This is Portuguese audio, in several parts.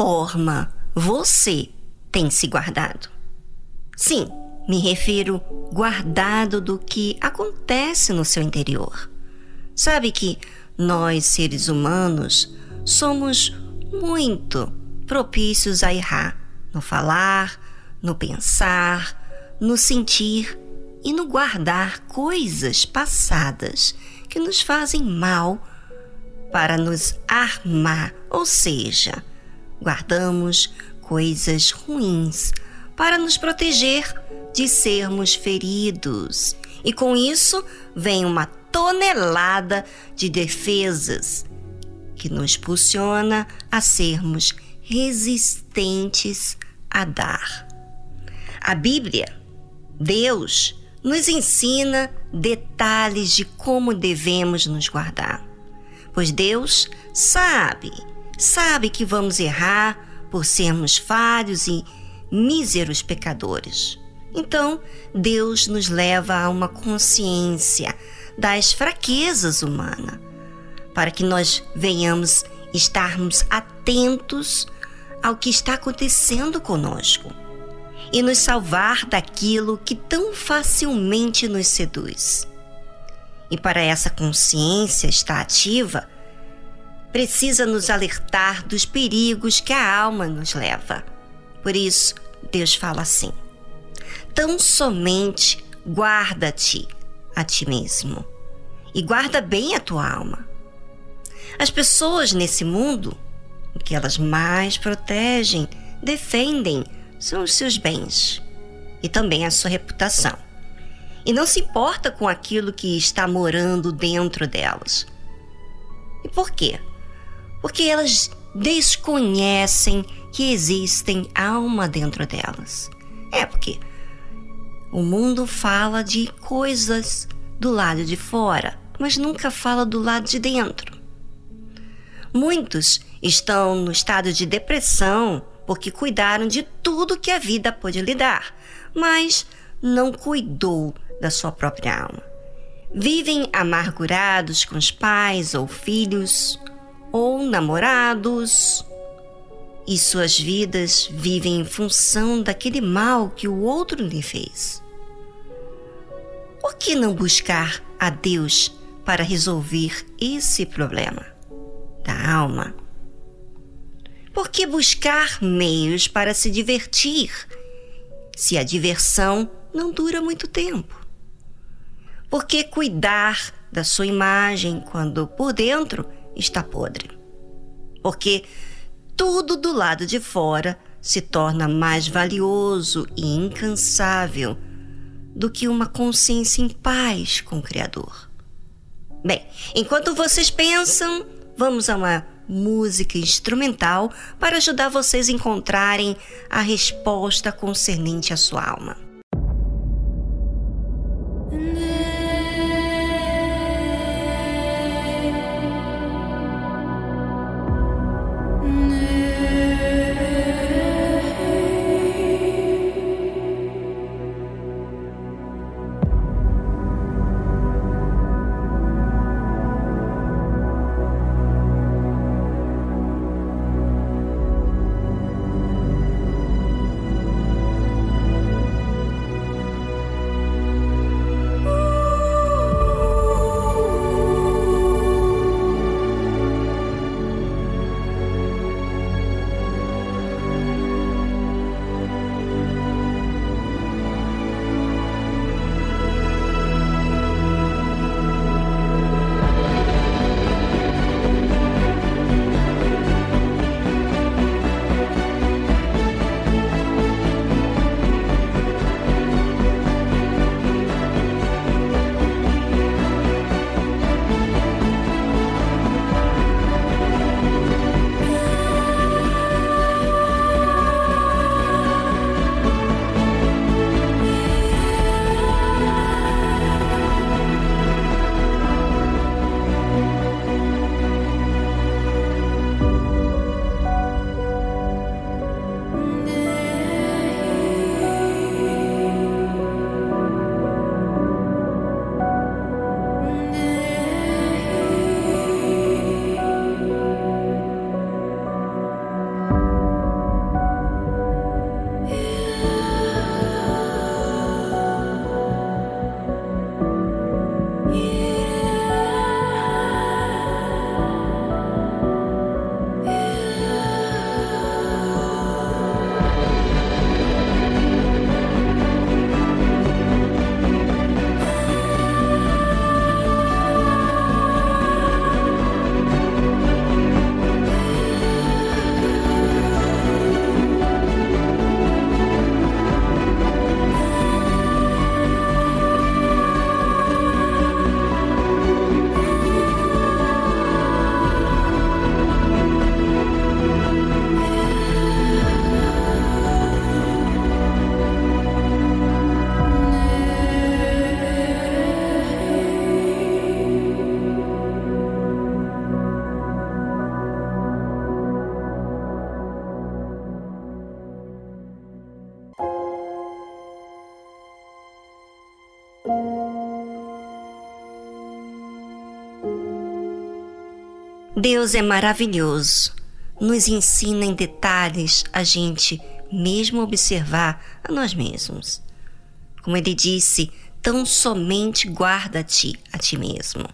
forma você tem se guardado? Sim, me refiro guardado do que acontece no seu interior. Sabe que nós, seres humanos, somos muito propícios a errar no falar, no pensar, no sentir e no guardar coisas passadas que nos fazem mal para nos armar, ou seja, guardamos coisas ruins para nos proteger de sermos feridos. E com isso vem uma tonelada de defesas que nos impulsiona a sermos resistentes a dar. A Bíblia, Deus, nos ensina detalhes de como devemos nos guardar. Pois Deus sabe, sabe que vamos errar por sermos falhos e míseros pecadores. Então, Deus nos leva a uma consciência das fraquezas humanas, para que nós venhamos estarmos atentos ao que está acontecendo conosco e nos salvar daquilo que tão facilmente nos seduz. E para essa consciência estar ativa, precisa nos alertar dos perigos que a alma nos leva. Por isso, Deus fala assim: tão somente guarda-te a ti mesmo e guarda bem a tua alma. As pessoas nesse mundo, o que elas mais protegem, defendem, são os seus bens e também a sua reputação. E não se importa com aquilo que está morando dentro delas. E por quê? Porque elas desconhecem que existem alma dentro delas. É porque o mundo fala de coisas do lado de fora, mas nunca fala do lado de dentro. Muitos estão no estado de depressão porque cuidaram de tudo que a vida pôde lhe dar, mas não cuidou da sua própria alma. Vivem amargurados com os pais ou filhos, ou namorados, e suas vidas vivem em função daquele mal que o outro lhe fez. Por que não buscar a Deus para resolver esse problema da alma? Por que buscar meios para se divertir se a diversão não dura muito tempo? Por que cuidar da sua imagem quando por dentro está podre? Porque tudo do lado de fora se torna mais valioso e incansável do que uma consciência em paz com o Criador. Bem, enquanto vocês pensam, vamos a uma música instrumental para ajudar vocês a encontrarem a resposta concernente à sua alma. Deus é maravilhoso. Nos ensina em detalhes a gente mesmo observar a nós mesmos. Como ele disse, tão somente guarda-te a ti mesmo.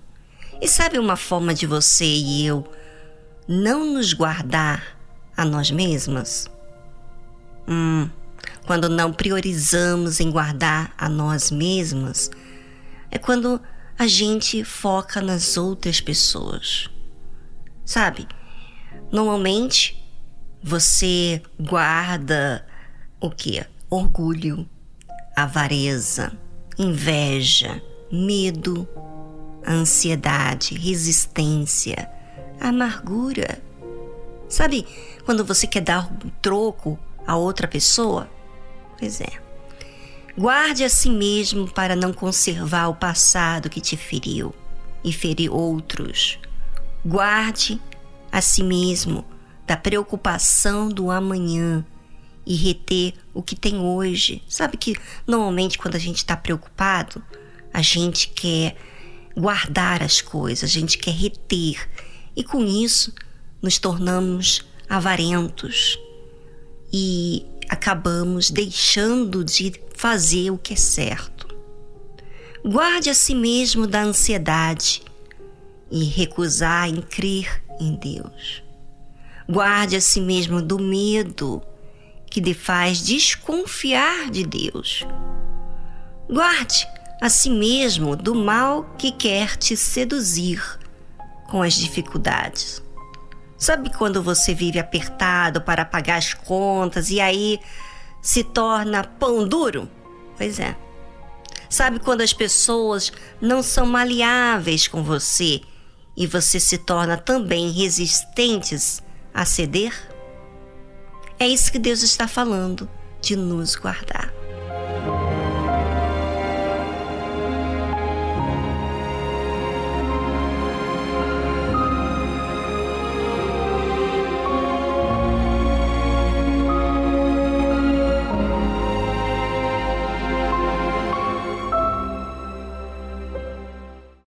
E sabe uma forma de você e eu não nos guardar a nós mesmas? Hum, quando não priorizamos em guardar a nós mesmas, é quando a gente foca nas outras pessoas. Sabe? Normalmente você guarda o que? Orgulho, avareza, inveja, medo, ansiedade, resistência, amargura. Sabe quando você quer dar um troco a outra pessoa? Pois é. Guarde a si mesmo para não conservar o passado que te feriu e ferir outros. Guarde a si mesmo da preocupação do amanhã e reter o que tem hoje. Sabe que normalmente quando a gente está preocupado, a gente quer guardar as coisas, a gente quer reter e com isso nos tornamos avarentos e acabamos deixando de fazer o que é certo. Guarde a si mesmo da ansiedade e recusar em crer em Deus. Guarde a si mesmo do medo que lhe faz desconfiar de Deus. Guarde a si mesmo do mal que quer te seduzir com as dificuldades. Sabe quando você vive apertado para pagar as contas e aí se torna pão duro? Pois é. Sabe quando as pessoas não são maleáveis com você e você se torna também resistentes a ceder? É isso que Deus está falando de nos guardar.